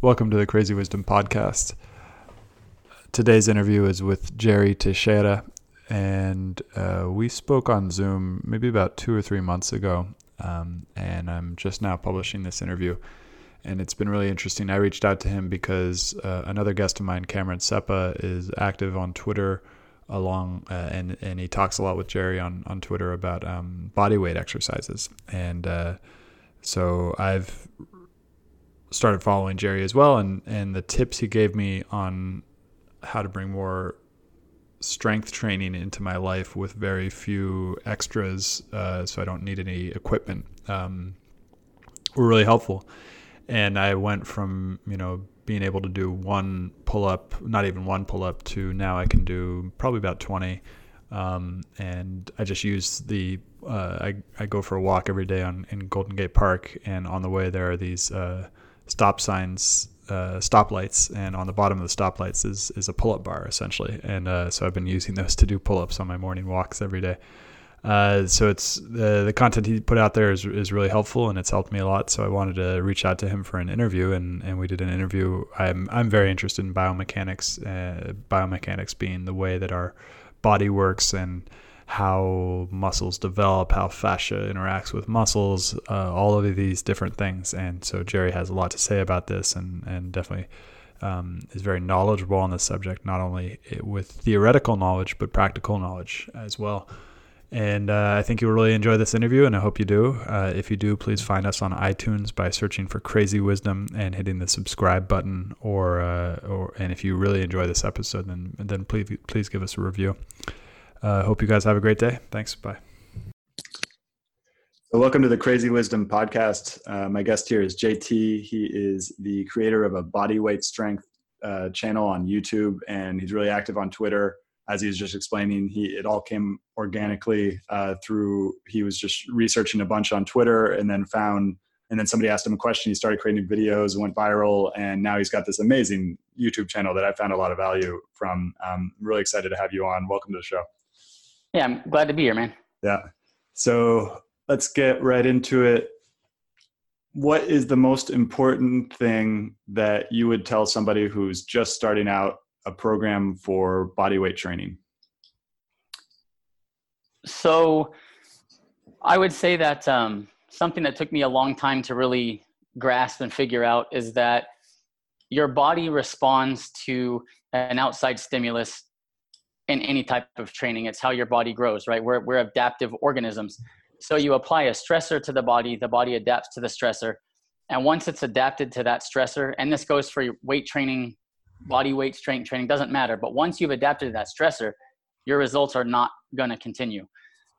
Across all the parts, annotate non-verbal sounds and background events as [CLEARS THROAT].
Welcome to the Crazy Wisdom Podcast. Today's interview is with Jerry Teixeira, and uh, we spoke on Zoom maybe about two or three months ago. Um, and I'm just now publishing this interview, and it's been really interesting. I reached out to him because uh, another guest of mine, Cameron Seppa, is active on Twitter along uh, and and he talks a lot with Jerry on on Twitter about um, body weight exercises and uh, so I've started following Jerry as well, and and the tips he gave me on how to bring more strength training into my life with very few extras, uh, so I don't need any equipment, um, were really helpful. And I went from you know being able to do one pull up, not even one pull up, to now I can do probably about twenty. Um, and I just use the uh, I, I go for a walk every day on in Golden Gate Park, and on the way there are these uh, stop signs, uh, stoplights, and on the bottom of the stoplights is is a pull up bar essentially, and uh, so I've been using those to do pull ups on my morning walks every day. Uh, so it's the the content he put out there is is really helpful and it's helped me a lot. So I wanted to reach out to him for an interview, and, and we did an interview. I'm I'm very interested in biomechanics, uh, biomechanics being the way that our body works and how muscles develop, how fascia interacts with muscles, uh, all of these different things. And so Jerry has a lot to say about this and, and definitely um, is very knowledgeable on the subject, not only with theoretical knowledge, but practical knowledge as well. And uh, I think you'll really enjoy this interview, and I hope you do. Uh, if you do, please find us on iTunes by searching for Crazy Wisdom and hitting the subscribe button. Or, uh, or and if you really enjoy this episode, then then please please give us a review. Uh, hope you guys have a great day. Thanks. Bye. So welcome to the Crazy Wisdom podcast. Uh, my guest here is JT. He is the creator of a body weight strength uh, channel on YouTube, and he's really active on Twitter. As he was just explaining, he it all came organically uh, through he was just researching a bunch on Twitter, and then found and then somebody asked him a question. He started creating videos, went viral, and now he's got this amazing YouTube channel that I found a lot of value from. I'm really excited to have you on. Welcome to the show. Yeah, I'm glad to be here, man. Yeah. So let's get right into it. What is the most important thing that you would tell somebody who's just starting out a program for body weight training? So, I would say that um, something that took me a long time to really grasp and figure out is that your body responds to an outside stimulus in any type of training. It's how your body grows, right? We're, we're adaptive organisms. So you apply a stressor to the body, the body adapts to the stressor. And once it's adapted to that stressor, and this goes for weight training, body weight strength training, doesn't matter. But once you've adapted to that stressor, your results are not going to continue.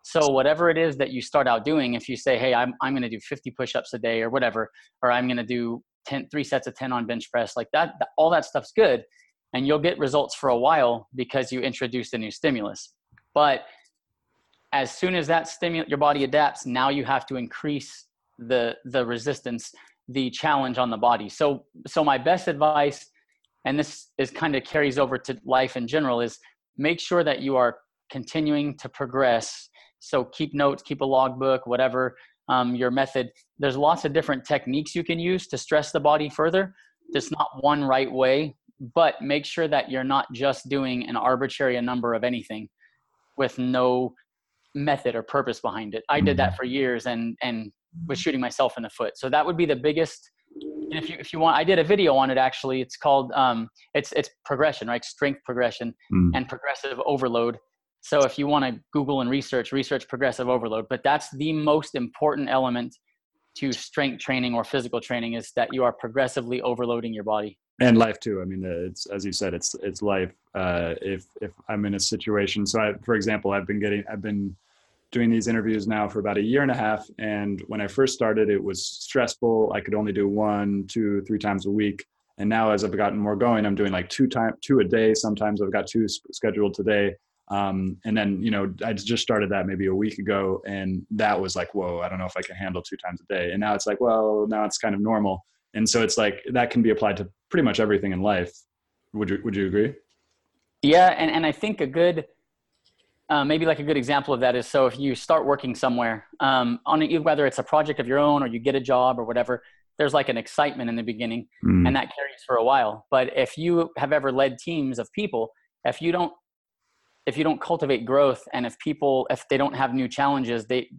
So whatever it is that you start out doing, if you say, hey, I'm, I'm going to do 50 push-ups a day or whatever, or I'm going to do 10, three sets of 10 on bench press, like that, that all that stuff's good and you'll get results for a while because you introduced a new stimulus. But as soon as that stimulus, your body adapts, now you have to increase the the resistance, the challenge on the body. So so my best advice, and this is kind of carries over to life in general, is make sure that you are continuing to progress. So keep notes, keep a logbook, whatever um, your method. There's lots of different techniques you can use to stress the body further. There's not one right way but make sure that you're not just doing an arbitrary number of anything with no method or purpose behind it. I did that mm-hmm. for years and and was shooting myself in the foot. So that would be the biggest. And if you if you want, I did a video on it actually. It's called um, it's it's progression, right? Strength progression mm. and progressive overload. So if you want to Google and research, research progressive overload. But that's the most important element to strength training or physical training is that you are progressively overloading your body and life too. I mean it's as you said it's it's life uh, if if i'm in a situation. So I, for example i've been getting i've been doing these interviews now for about a year and a half. And when i first started it was stressful. I could only do one two three times a week. And now as i've gotten more going i'm doing like two time two a day. Sometimes i've got two scheduled today. Um, and then you know i just started that maybe a week ago. And that was like whoa i don't know if i can handle two times a day. And now it's like well now it's kind of normal and so it's like that can be applied to pretty much everything in life. Would you would you agree? Yeah and, and i think a good uh, maybe like a good example of that is so if you start working somewhere um, on a, whether it's a project of your own or you get a job or whatever there's like an excitement in the beginning mm. and that carries for a while. But if you have ever led teams of people if you don't if you don't cultivate growth and if people if they don't have new challenges they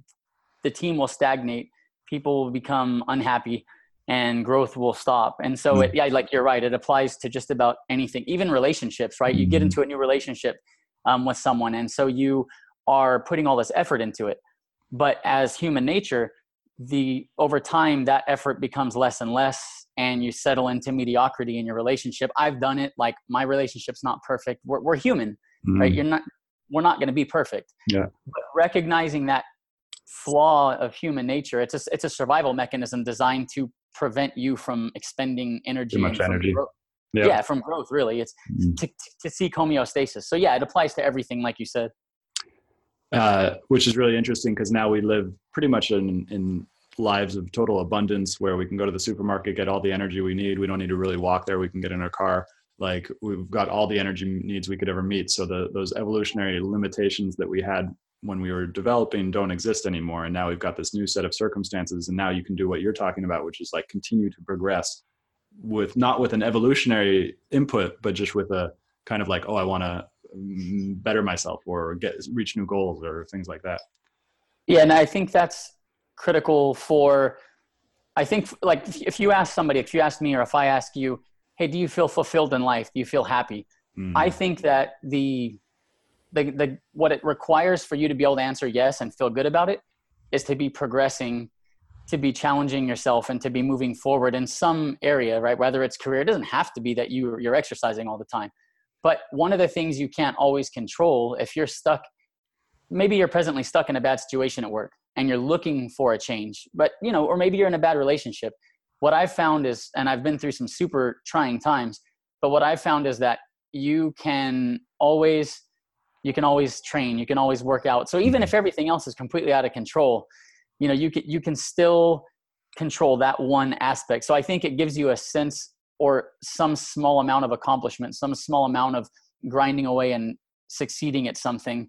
the team will stagnate. People will become unhappy and growth will stop. And so mm. it, yeah like you're right it applies to just about anything even relationships right? You get mm-hmm. into a new relationship um, with someone and so you are putting all this effort into it. But as human nature the over time that effort becomes less and less and you settle into mediocrity in your relationship. I've done it like my relationship's not perfect. We're, we're human mm-hmm. right you're not we're not going to be perfect. Yeah. But recognizing that flaw of human nature it's a, it's a survival mechanism designed to prevent you from expending energy too much energy yeah. yeah. from growth really it's mm-hmm. to, to seek homeostasis so yeah it applies to everything like you said uh, which is really interesting because now we live pretty much in, in lives of total abundance where we can go to the supermarket, get all the energy we need. We don't need to really walk there. We can get in our car. Like we've got all the energy needs we could ever meet. So the, those evolutionary limitations that we had when we were developing don't exist anymore. And now we've got this new set of circumstances. And now you can do what you're talking about, which is like continue to progress with not with an evolutionary input, but just with a kind of like, oh, I want to Mm, better myself or get reach new goals or things like that yeah and i think that's critical for i think like if you ask somebody if you ask me or if i ask you hey do you feel fulfilled in life do you feel happy mm. i think that the, the the what it requires for you to be able to answer yes and feel good about it is to be progressing to be challenging yourself and to be moving forward in some area right whether it's career it doesn't have to be that you you're exercising all the time but one of the things you can't always control if you're stuck, maybe you're presently stuck in a bad situation at work and you're looking for a change, but you know, or maybe you're in a bad relationship. What I've found is, and I've been through some super trying times, but what I've found is that you can always you can always train you can always work out so even if everything else is completely out of control you know you can you can still control that one aspect so i think it gives you a sense or some small amount of accomplishment, some small amount of grinding away and succeeding at something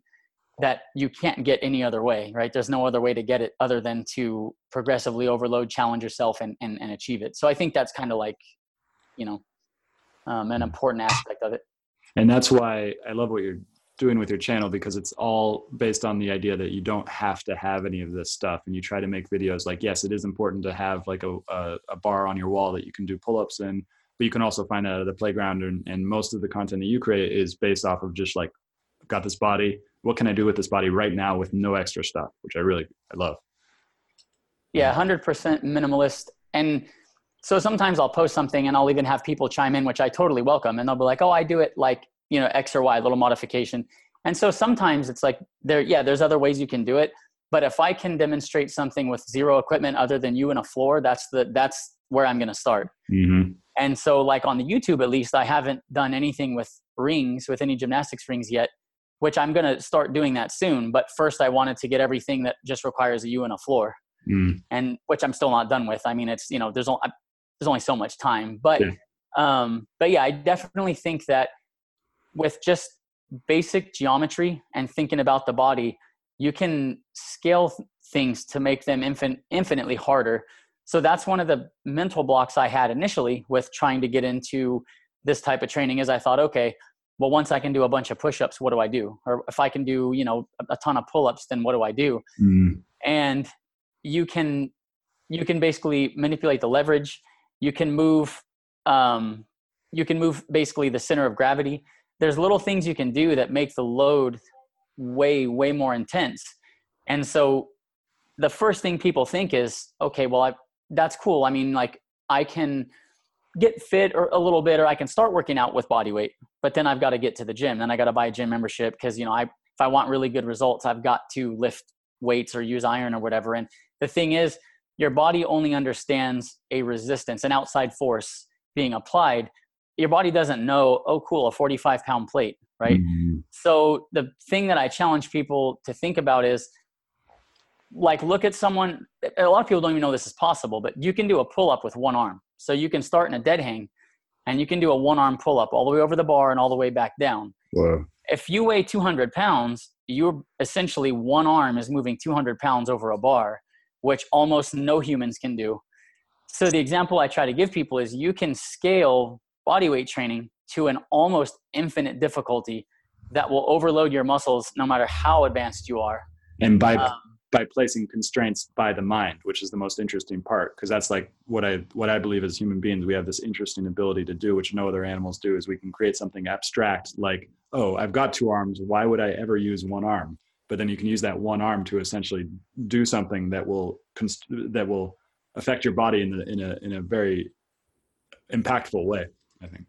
that you can't get any other way, right? There's no other way to get it other than to progressively overload, challenge yourself, and and, and achieve it. So I think that's kind of like, you know, um, an important aspect of it. And that's why I love what you're doing with your channel because it's all based on the idea that you don't have to have any of this stuff and you try to make videos like yes it is important to have like a, a, a bar on your wall that you can do pull-ups in but you can also find that at the playground and, and most of the content that you create is based off of just like got this body what can i do with this body right now with no extra stuff which i really i love. Yeah 100% minimalist and so sometimes i'll post something and i'll even have people chime in which i totally welcome and they'll be like oh i do it like you know x or y little modification and so sometimes it's like there yeah there's other ways you can do it but if i can demonstrate something with zero equipment other than you and a floor that's the that's where i'm going to start mm-hmm. And so, like on the YouTube, at least, I haven't done anything with rings, with any gymnastics rings yet, which I'm going to start doing that soon. But first, I wanted to get everything that just requires a you and a floor, mm. and which I'm still not done with. I mean, it's you know, there's only there's only so much time, but yeah. um, but yeah, I definitely think that with just basic geometry and thinking about the body, you can scale things to make them infin- infinitely harder. So that's one of the mental blocks i had initially with trying to get into this type of training is i thought okay well once i can do a bunch of push-ups what do i do? Or if i can do you know a ton of pull-ups then what do i do? Mm. and you can you can basically manipulate the leverage. You can move um, you can move basically the center of gravity there's little things you can do that make the load way way more intense and so the first thing people think is okay well i that's cool. I mean, like I can get fit or a little bit, or I can start working out with body weight, but then I've got to get to the gym. Then I got to buy a gym membership because, you know, I, if I want really good results, I've got to lift weights or use iron or whatever. And the thing is, your body only understands a resistance, an outside force being applied. Your body doesn't know, oh, cool, a 45 pound plate, right? Mm-hmm. So the thing that I challenge people to think about is like look at someone a lot of people don't even know this is possible but you can do a pull up with one arm so you can start in a dead hang and you can do a one arm pull up all the way over the bar and all the way back down wow. if you weigh 200 pounds you're essentially one arm is moving 200 pounds over a bar which almost no humans can do So the example I try to give people is you can scale body weight training to an almost infinite difficulty that will overload your muscles no matter how advanced you are. And by um, by placing constraints by the mind, which is the most interesting part, because that's like what I what I believe as human beings we have this interesting ability to do, which no other animals do, is we can create something abstract like, oh, I've got two arms. Why would I ever use one arm? But then you can use that one arm to essentially do something that will const- that will affect your body in a, in a in a very impactful way. I think.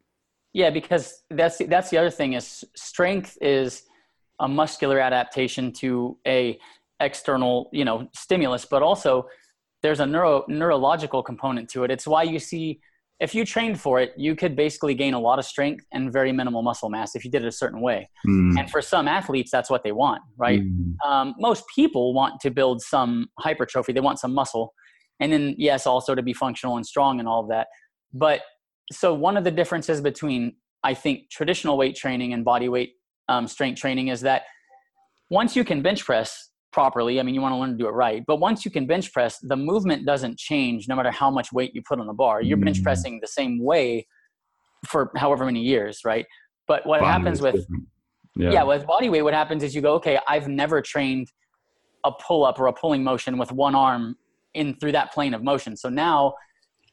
Yeah, because that's that's the other thing is strength is a muscular adaptation to a external you know stimulus, but also there's a neuro neurological component to it. It's why you see if you trained for it, you could basically gain a lot of strength and very minimal muscle mass if you did it a certain way. Mm. And for some athletes, that's what they want, right? Mm. Um, most people want to build some hypertrophy, they want some muscle. And then, yes, also to be functional and strong and all of that. But so one of the differences between I think traditional weight training and body weight um, strength training is that once you can bench press properly, I mean, you want to learn to do it right, but once you can bench press, the movement doesn't change no matter how much weight you put on the bar. You're bench mm. pressing the same way for however many years, right? But what body happens with yeah. yeah, with body weight, what happens is you go, okay, I've never trained a pull up or a pulling motion with one arm in through that plane of motion. So now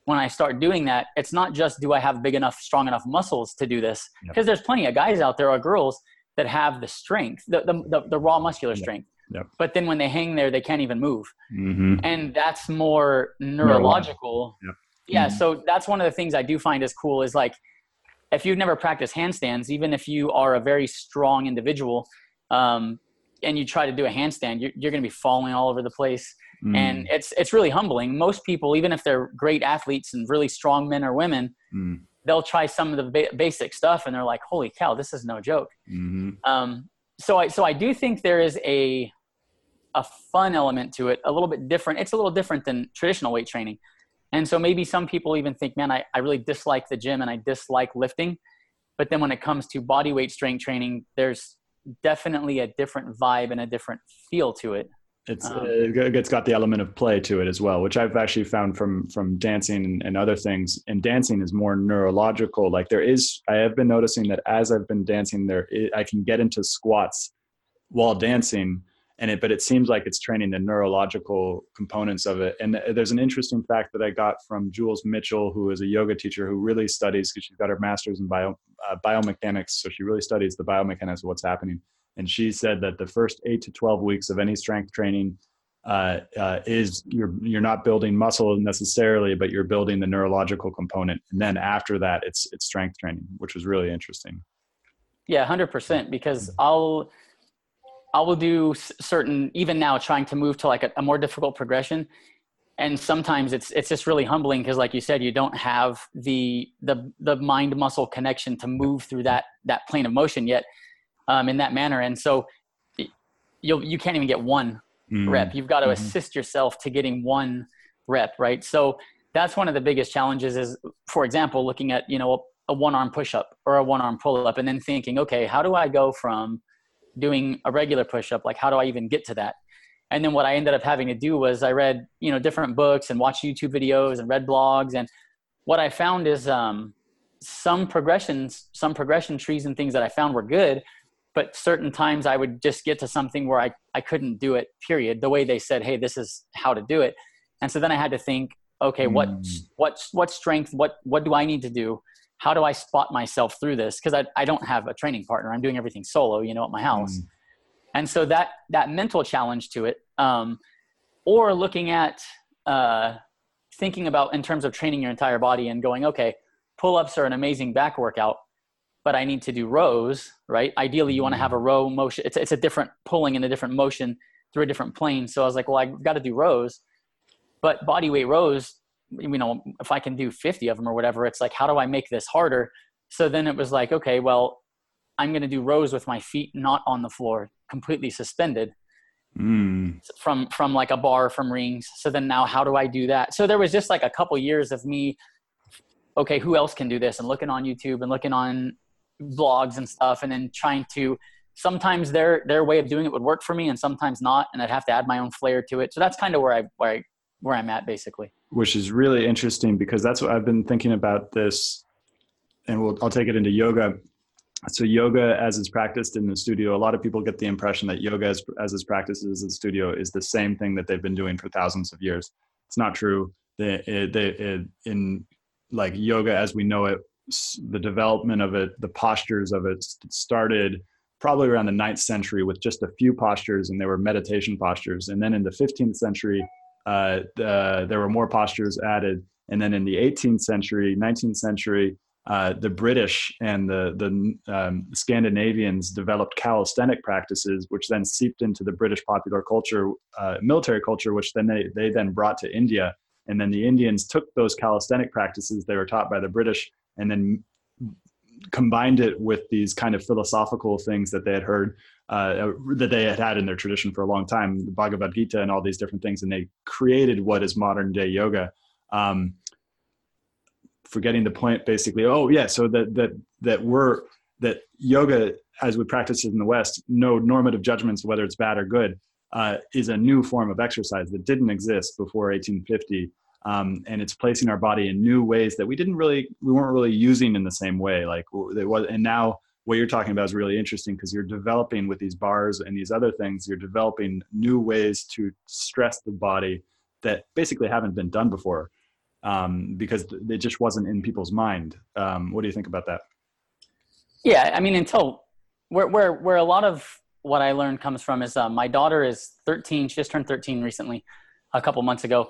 when I start doing that, it's not just do I have big enough, strong enough muscles to do this? Because yep. there's plenty of guys out there or girls that have the strength, the, the, the, the raw muscular strength. Yep. But then when they hang there, they can't even move. Mm-hmm. And that's more neurological. Yeah. Mm-hmm. So that's one of the things I do find is cool is like, if you've never practiced handstands, even if you are a very strong individual, um, and you try to do a handstand, you're, you're going to be falling all over the place. Mm. And it's it's really humbling. Most people, even if they're great athletes and really strong men or women, mm. they'll try some of the ba- basic stuff, and they're like, "Holy cow, this is no joke." Mm-hmm. Um, so I so I do think there is a a fun element to it, a little bit different. It's a little different than traditional weight training. And so maybe some people even think, man, I, I really dislike the gym and I dislike lifting. But then when it comes to body weight strength training, there's definitely a different vibe and a different feel to it. It's um, it's got the element of play to it as well, which I've actually found from from dancing and other things. And dancing is more neurological. Like there is, I have been noticing that as I've been dancing, there I can get into squats while dancing, and it but it seems like it's training the neurological components of it. And there's an interesting fact that I got from Jules Mitchell, who is a yoga teacher who really studies because she's got her master's in bio uh, biomechanics, so she really studies the biomechanics of what's happening and she said that the first eight to 12 weeks of any strength training uh, uh, is you're you're not building muscle necessarily, but you're building the neurological component, and then after that, it's it's strength training, which was really interesting. Yeah, hundred percent. Because I'll I will do certain even now trying to move to like a, a more difficult progression, and sometimes it's it's just really humbling because, like you said, you don't have the the the mind muscle connection to move through that that plane of motion yet um, in that manner. And so you'll, you can't even get one mm. rep. You've got to mm-hmm. assist yourself to getting one rep, right? So that's one of the biggest challenges is, for example, looking at, you know, a, a one arm push up or a one arm pull up and then thinking, okay, how do I go from doing a regular push up? Like, how do I even get to that? And then what I ended up having to do was I read, you know, different books and watched YouTube videos and read blogs. And what I found is um, some progressions, some progression trees and things that I found were good, but certain times I would just get to something where I, I couldn't do it, period. The way they said, hey, this is how to do it. And so then I had to think, okay, mm. what, what, what strength, what, what do I need to do? How do I spot myself through this? Because I, I don't have a training partner. I'm doing everything solo, you know, at my house. Mm. And so that, that mental challenge to it, um, or looking at uh, thinking about in terms of training your entire body and going, okay, pull ups are an amazing back workout but I need to do rows, right? Ideally, you want to have a mm-hmm. row motion. It's, it's a different pulling in a different motion through a different plane. So I was like, well, I've got to do rows, but body weight rows, you know, if I can do 50 of them or whatever, it's like, how do I make this harder? So then it was like, okay, well, I'm going to do rows with my feet not on the floor, completely suspended mm. from from like a bar from rings. So then now, how do I do that? So there was just like a couple years of me. Okay, who else can do this? And looking on YouTube and looking on blogs and stuff and then trying to sometimes their their way of doing it would work for me and sometimes not and i'd have to add my own flair to it so that's kind of where i where i where i'm at basically which is really interesting because that's what I've been thinking about this, and we'll, I'll take it into yoga. So yoga, as is practiced in the studio, a lot of people get the impression that yoga, as, as is practiced in the studio, is the same thing that they've been doing for thousands of years. It's not true. They, they, in like yoga as we know it, the development of it, the postures of it started probably around the ninth century with just a few postures, and they were meditation postures. And then in the 15th century, uh, the, there were more postures added. And then in the 18th century, 19th century, uh, the British and the, the um, Scandinavians developed calisthenic practices, which then seeped into the British popular culture, uh, military culture, which then they, they then brought to India. And then the Indians took those calisthenic practices they were taught by the British and then combined it with these kind of philosophical things that they had heard uh, that they had had in their tradition for a long time, the Bhagavad Gita and all these different things, and they created what is modern day yoga. Um, forgetting the point, basically. Oh yeah, so that that that we're that yoga as we practice it in the West, no normative judgments whether it's bad or good, uh, is a new form of exercise that didn't exist before 1850 um, and it's placing our body in new ways that we didn't really we weren't really using in the same way. Like it was and now what you're talking about is really interesting because you're developing with these bars and these other things you're developing new ways to stress the body that basically haven't been done before um, because it just wasn't in people's mind. Um, what do you think about that? Yeah i mean until where where where a lot of what i learned comes from is uh, my daughter is 13 she just turned 13 recently a couple months ago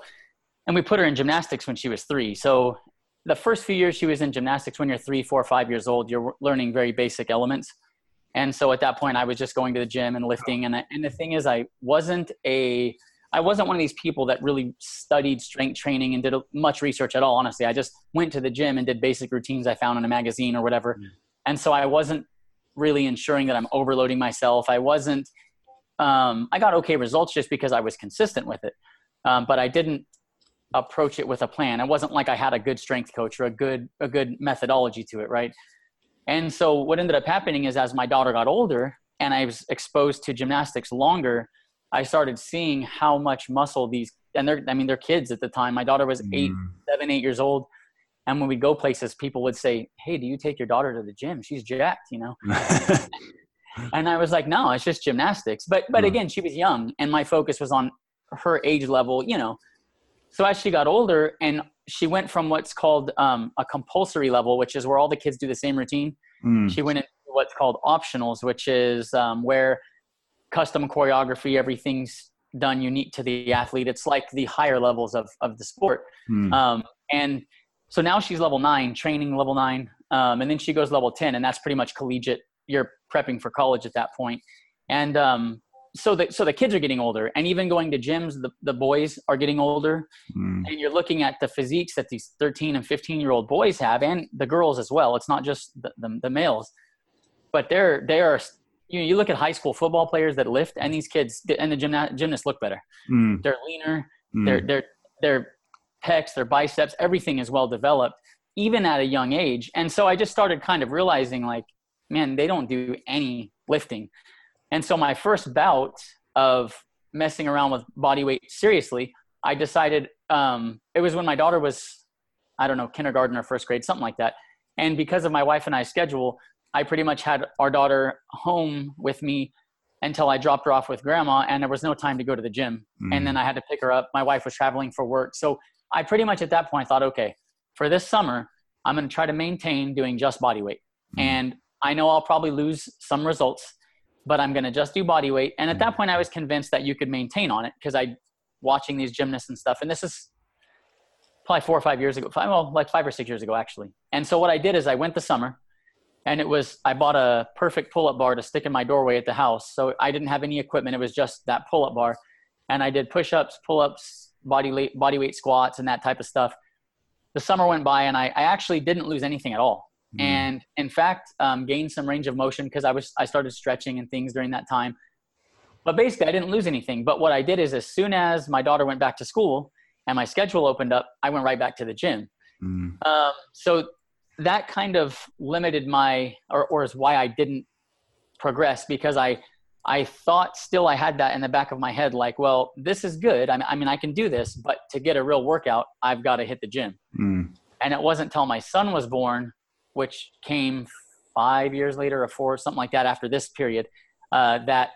and we put her in gymnastics when she was three. So the first few years she was in gymnastics, when you're three, four, five years old, you're learning very basic elements. And so at that point, I was just going to the gym and lifting. And I, and the thing is, I wasn't a I wasn't one of these people that really studied strength training and did much research at all. Honestly, I just went to the gym and did basic routines I found in a magazine or whatever. Mm. And so I wasn't really ensuring that I'm overloading myself. I wasn't. Um, I got okay results just because I was consistent with it, um, but I didn't approach it with a plan. It wasn't like I had a good strength coach or a good a good methodology to it, right? And so what ended up happening is as my daughter got older and I was exposed to gymnastics longer, I started seeing how much muscle these and they're I mean they're kids at the time. My daughter was eight, mm. seven, eight years old. And when we go places, people would say, Hey, do you take your daughter to the gym? She's jacked, you know? [LAUGHS] and I was like, No, it's just gymnastics. But but mm. again, she was young and my focus was on her age level, you know, so as she got older and she went from what's called um, a compulsory level, which is where all the kids do the same routine. Mm. She went into what's called optionals, which is um, where custom choreography, everything's done unique to the athlete. It's like the higher levels of, of the sport. Mm. Um, and so now she's level nine, training level nine. Um, and then she goes level 10, and that's pretty much collegiate. You're prepping for college at that point. And um, so the so the kids are getting older and even going to gyms the, the boys are getting older mm. and you're looking at the physiques that these 13 and 15 year old boys have and the girls as well it's not just the, the, the males but they're they are you know, you look at high school football players that lift and these kids and the gymna- gymnasts look better mm. they're leaner mm. their their their pecs their biceps everything is well developed even at a young age and so i just started kind of realizing like man they don't do any lifting and so my first bout of messing around with body weight seriously, I decided um, it was when my daughter was, I don't know, kindergarten or first grade, something like that. And because of my wife and I's schedule, I pretty much had our daughter home with me until I dropped her off with grandma, and there was no time to go to the gym. Mm. And then I had to pick her up. My wife was traveling for work. So I pretty much at that point thought, okay, for this summer, I'm going to try to maintain doing just body weight. Mm. And I know I'll probably lose some results but I'm going to just do body weight. And at mm-hmm. that point, I was convinced that you could maintain on it because I watching these gymnasts and stuff. And this is probably four or five years ago, five, well, like five or six years ago, actually. And so what I did is I went the summer and it was, I bought a perfect pull up bar to stick in my doorway at the house. So I didn't have any equipment. It was just that pull up bar. And I did push ups, pull ups, body weight, body weight squats, and that type of stuff. The summer went by and I, I actually didn't lose anything at all. Mm. And in fact, um, gained some range of motion because I was I started stretching and things during that time. But basically, I didn't lose anything. But what I did is, as soon as my daughter went back to school and my schedule opened up, I went right back to the gym. Mm. Um, so that kind of limited my, or, or is why I didn't progress because I I thought still I had that in the back of my head, like, well, this is good. I mean, I, mean, I can do this, but to get a real workout, I've got to hit the gym. Mm. And it wasn't until my son was born, which came five years later or four, something like that after this period, uh, that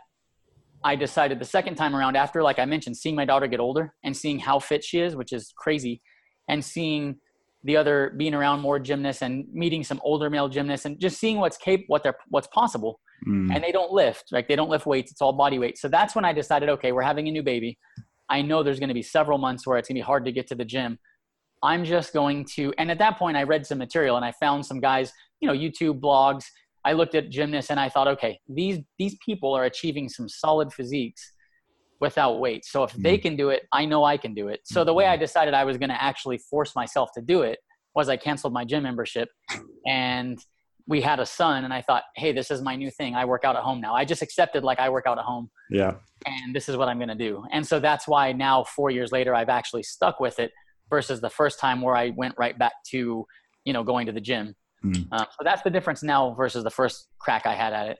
I decided the second time around after, like I mentioned, seeing my daughter get older and seeing how fit she is, which is crazy, and seeing the other being around more gymnasts and meeting some older male gymnasts and just seeing what's cap- what they're what's possible. Mm. And they don't lift, like they don't lift weights. It's all body weight. So that's when I decided, okay, we're having a new baby. I know there's going to be several months where it's going to be hard to get to the gym. I'm just going to, and at that point, I read some material and I found some guys, you know, YouTube blogs. I looked at gymnasts and I thought, okay, these these people are achieving some solid physiques without weight. So if they mm. can do it, I know I can do it. So the way I mm-hmm. decided I was going to actually force myself to do it was I canceled my gym membership and we had a son and I thought, hey, this is my new thing. I work out at home now. I just accepted like I work out at home. Yeah. And this is what I'm going to do. And so that's why now 4 years later I've actually stuck with it versus the first time where I went right back to, you know, going to the gym. Mm. Uh, so that's the difference now versus the first crack I had at it.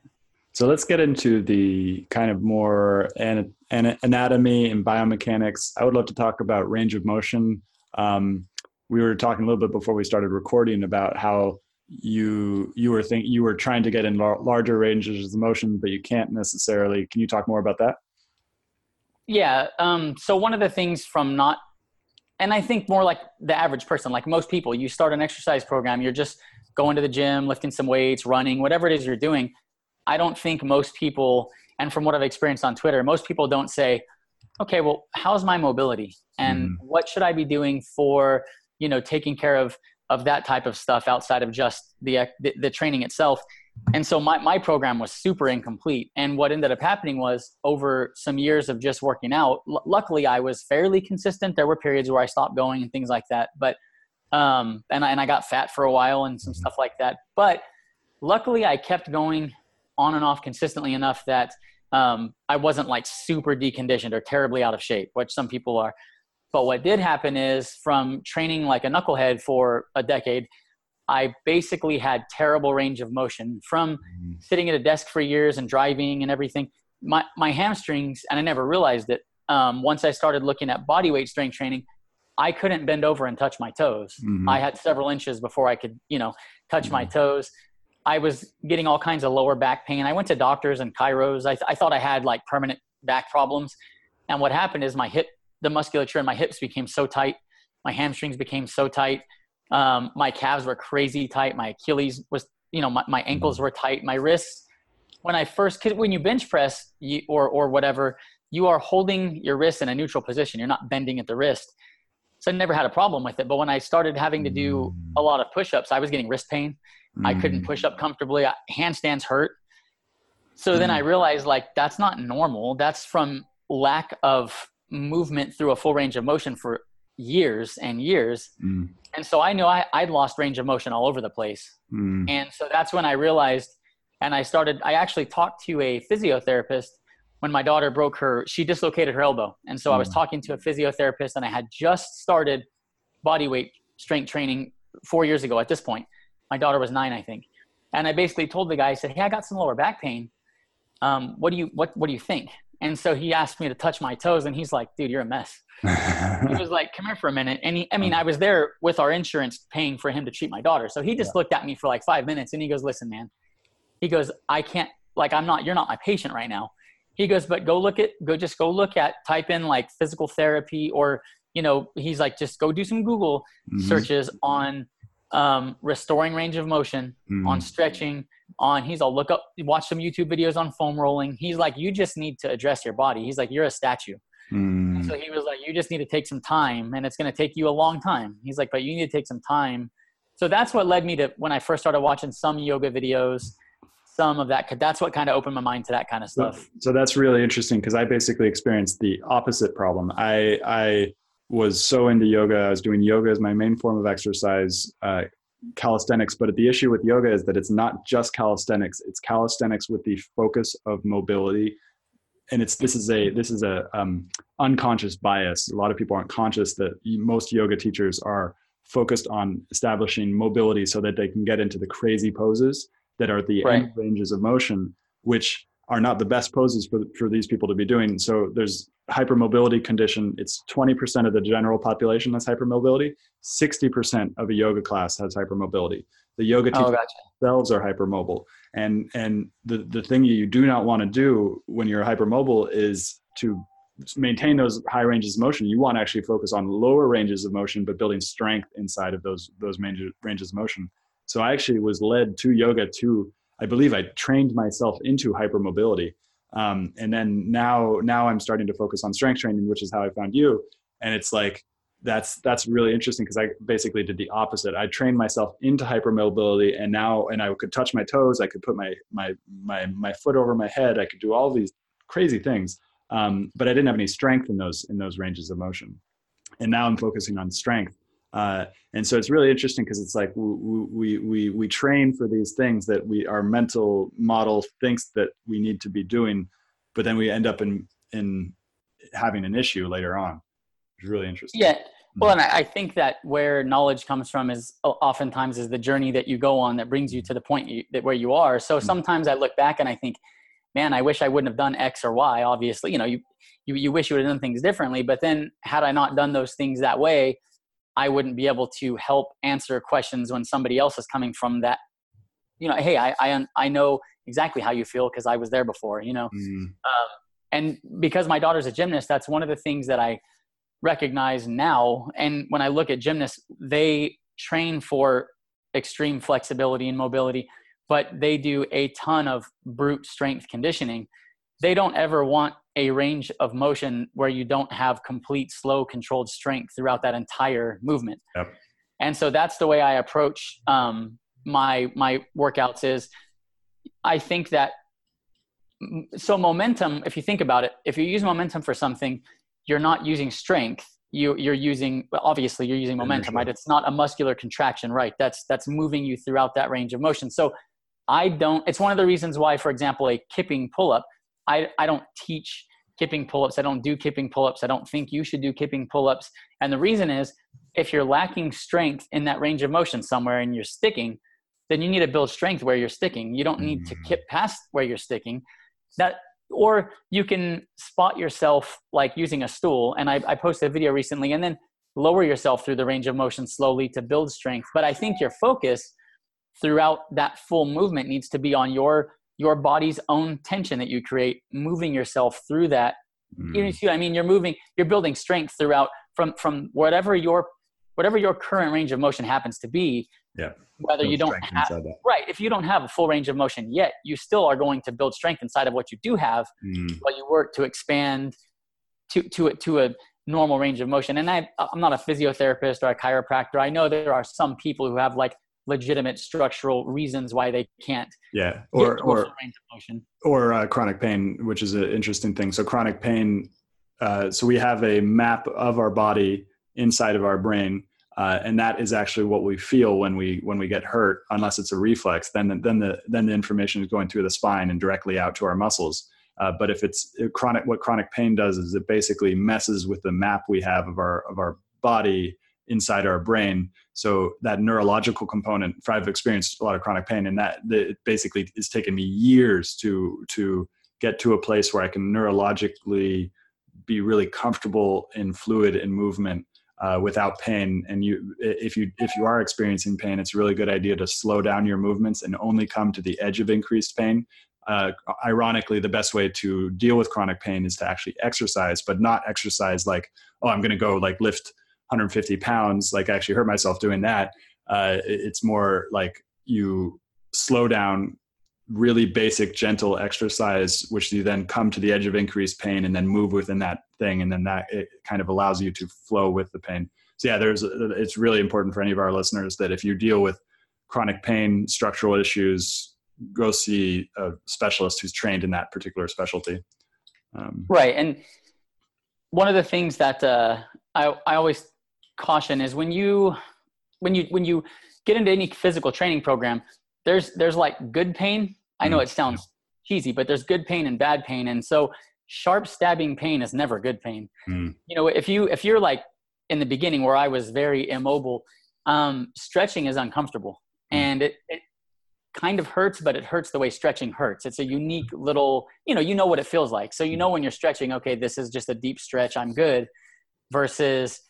So let's get into the kind of more an, an anatomy and biomechanics. I would love to talk about range of motion. Um, we were talking a little bit before we started recording about how you you were think you were trying to get in lar- larger ranges of motion, but you can't necessarily. Can you talk more about that? Yeah. Um, so one of the things from not, and I think more like the average person, like most people, you start an exercise program, you're just going to the gym, lifting some weights, running, whatever it is you're doing I don't think most people, and from what I've experienced on Twitter, most people don't say, okay, well, how's my mobility? And mm. what should I be doing for, you know, taking care of, of that type of stuff outside of just the, the, the training itself? And so my, my program was super incomplete. And what ended up happening was over some years of just working out, l- luckily I was fairly consistent. There were periods where I stopped going and things like that. But, um, and I, and I got fat for a while and some stuff like that. But luckily I kept going on and off consistently enough that um, I wasn't like super deconditioned or terribly out of shape, which some people are. But what did happen is from training like a knucklehead for a decade, I basically had terrible range of motion from mm-hmm. sitting at a desk for years and driving and everything. My, my hamstrings, and I never realized it, um, once I started looking at body weight strength training, I couldn't bend over and touch my toes. Mm-hmm. I had several inches before I could, you know, touch mm-hmm. my toes. I was getting all kinds of lower back pain. I went to doctors and chiros. I, th- I thought I had like permanent back problems. And what happened is my hip, the musculature in my hips became so tight. My hamstrings became so tight. Um, my calves were crazy tight. My Achilles was, you know, my, my ankles were tight. My wrists, when I first, when you bench press you, or, or whatever, you are holding your wrist in a neutral position. You're not bending at the wrist. So I never had a problem with it. But when I started having to do a lot of push ups, I was getting wrist pain. Mm. I couldn't mm. push up comfortably. Handstands hurt. So mm. then I mm. realized like that's not normal. That's from lack of movement through a full range of motion for years and years. Mm. And so I knew I, I'd lost range of motion all over the place. Mm. And so that's when I realized, and I started, I actually talked to a physiotherapist when my daughter broke her, she dislocated her elbow. And so I was talking to a physiotherapist and I had just started body weight strength training four years ago at this point. My daughter was nine, I think. And I basically told the guy, I said, Hey, I got some lower back pain. Um, what do you, what, what do you think? And so he asked me to touch my toes and he's like, dude, you're a mess. he [LAUGHS] was like, come here for a minute. And he, I mean, I was there with our insurance paying for him to treat my daughter. So he just yeah. looked at me for like five minutes and he goes, listen, man, he goes, I can't, like, I'm not, you're not my patient right now. He goes, but go look at, go just go look at, type in like physical therapy or, you know, he's like, just go do some Google mm-hmm. searches on um, restoring range of motion, mm. on stretching, on he's all look up, watch some YouTube videos on foam rolling. He's like, you just need to address your body. He's like, you're a statue. Mm. So he was like, you just need to take some time, and it's going to take you a long time. He's like, but you need to take some time. So that's what led me to when I first started watching some yoga videos, some of that. That's what kind of opened my mind to that kind of stuff. So, so that's really interesting because I basically experienced the opposite problem. I I was so into yoga. I was doing yoga as my main form of exercise, uh, calisthenics. But the issue with yoga is that it's not just calisthenics; it's calisthenics with the focus of mobility. And it's this is a this is a um, unconscious bias. A lot of people aren't conscious that most yoga teachers are focused on establishing mobility so that they can get into the crazy poses that are the right. end ranges of motion, which are not the best poses for, for these people to be doing. So there's hypermobility condition. It's 20% of the general population has hypermobility. 60% of a yoga class has hypermobility. The yoga oh, teachers oh, gotcha. themselves are hypermobile. And, and the, the thing you do not want to do when you're hypermobile is to maintain those high ranges of motion. You want to actually focus on lower ranges of motion, but building strength inside of those, those ranges of motion. So I actually was led to yoga to I believe I trained myself into hypermobility. Um, and then now, now I'm starting to focus on strength training, which is how I found you. And it's like, that's, that's really interesting because I basically did the opposite. I trained myself into hypermobility and now, and I could touch my toes. I could put my, my, my, my foot over my head. I could do all these crazy things. Um, but I didn't have any strength in those, in those ranges of motion. And now I'm focusing on strength uh, and so it's really interesting because it's like we, we, we, we train for these things that we, our mental model thinks that we need to be doing, but then we end up in, in having an issue later on. It's really interesting. Yeah. Well, and I think that where knowledge comes from is oftentimes is the journey that you go on that brings you to the point you, that where you are. So mm-hmm. sometimes I look back and I think, man, I wish I wouldn't have done X or Y. Obviously, you know, you, you, you wish you would have done things differently, but then had I not done those things that way, I wouldn't be able to help answer questions when somebody else is coming from that. You know, hey, I I, I know exactly how you feel because I was there before. You know, mm. um, and because my daughter's a gymnast, that's one of the things that I recognize now. And when I look at gymnasts, they train for extreme flexibility and mobility, but they do a ton of brute strength conditioning. They don't ever want a range of motion where you don't have complete slow controlled strength throughout that entire movement. Yep. and so that's the way i approach um, my my workouts is i think that so momentum if you think about it if you use momentum for something you're not using strength. You you're using obviously you're using momentum right? It's not a muscular contraction right? That's that's moving you throughout that range of motion. So i don't it's one of the reasons why for example a kipping pull up I, I don't teach kipping pull-ups. I don't do kipping pull-ups. I don't think you should do kipping pull-ups. And the reason is if you're lacking strength in that range of motion somewhere and you're sticking, then you need to build strength where you're sticking. You don't need to mm. kip past where you're sticking. That or you can spot yourself like using a stool. And I, I posted a video recently and then lower yourself through the range of motion slowly to build strength. But I think your focus throughout that full movement needs to be on your your body's own tension that you create, moving yourself through that. Mm. You I mean, you're moving, you're building strength throughout from from whatever your whatever your current range of motion happens to be. Yeah. Whether you don't have right, if you don't have a full range of motion yet, you still are going to build strength inside of what you do have mm. while you work to expand to to a, to a normal range of motion. And I, I'm not a physiotherapist or a chiropractor. I know there are some people who have like legitimate structural reasons why they can't yeah or or or uh, chronic pain which is an interesting thing. So chronic pain uh, so we have a map of our body inside of our brain uh, and that is actually what we feel when we when we get hurt unless it's a reflex then the, then the then the information is going through the spine and directly out to our muscles. Uh, but if it's chronic what chronic pain does is it basically messes with the map we have of our of our body inside our brain. So that neurological component, I've experienced a lot of chronic pain, and that, it basically has taken me years to to get to a place where I can neurologically be really comfortable in fluid and movement uh, without pain. And you, if you if you are experiencing pain, it's a really good idea to slow down your movements and only come to the edge of increased pain. Uh, ironically, the best way to deal with chronic pain is to actually exercise, but not exercise like, oh, I'm going to go like lift 150 pounds, like I actually hurt myself doing that. Uh, it's more like you slow down really basic gentle exercise which you then come to the edge of increased pain and then move within that thing and then that it kind of allows you to flow with the pain so yeah there's it's really important for any of our listeners that if you deal with chronic pain structural issues go see a specialist who's trained in that particular specialty um, right and one of the things that uh, I, I always caution is when you when you when you get into any physical training program there's there's like good pain i know mm. it sounds cheesy but there's good pain and bad pain and so sharp stabbing pain is never good pain mm. you know if you if you're like in the beginning where i was very immobile um, stretching is uncomfortable mm. and it, it kind of hurts, but it hurts the way stretching hurts. It's a unique little, you know, you know what it feels like. So you know when you're stretching, okay, this is just a deep stretch, I'm good. Versus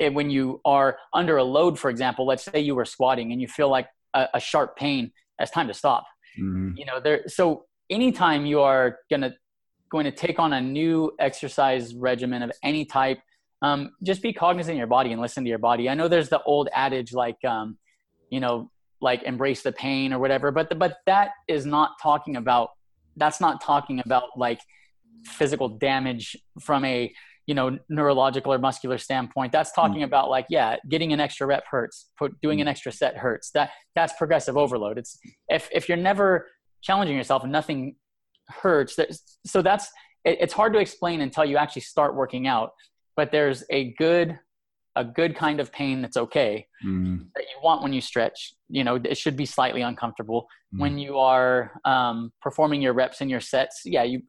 it, when you are under a load, for example, let's say you were squatting and you feel like a, a sharp pain, it's time to stop. Mm-hmm. You know, there. So anytime you are gonna going to take on a new exercise regimen of any type, um, just be cognizant of your body and listen to your body. I know there's the old adage like, um, you know, like embrace the pain or whatever, but the, but that is not talking about. That's not talking about like physical damage from a you know neurological or muscular standpoint that's talking mm. about like yeah getting an extra rep hurts put, doing mm. an extra set hurts that that's progressive overload it's if if you're never challenging yourself and nothing hurts so that's it, it's hard to explain until you actually start working out but there's a good a good kind of pain that's okay mm. that you want when you stretch you know it should be slightly uncomfortable mm. when you are um, performing your reps and your sets yeah you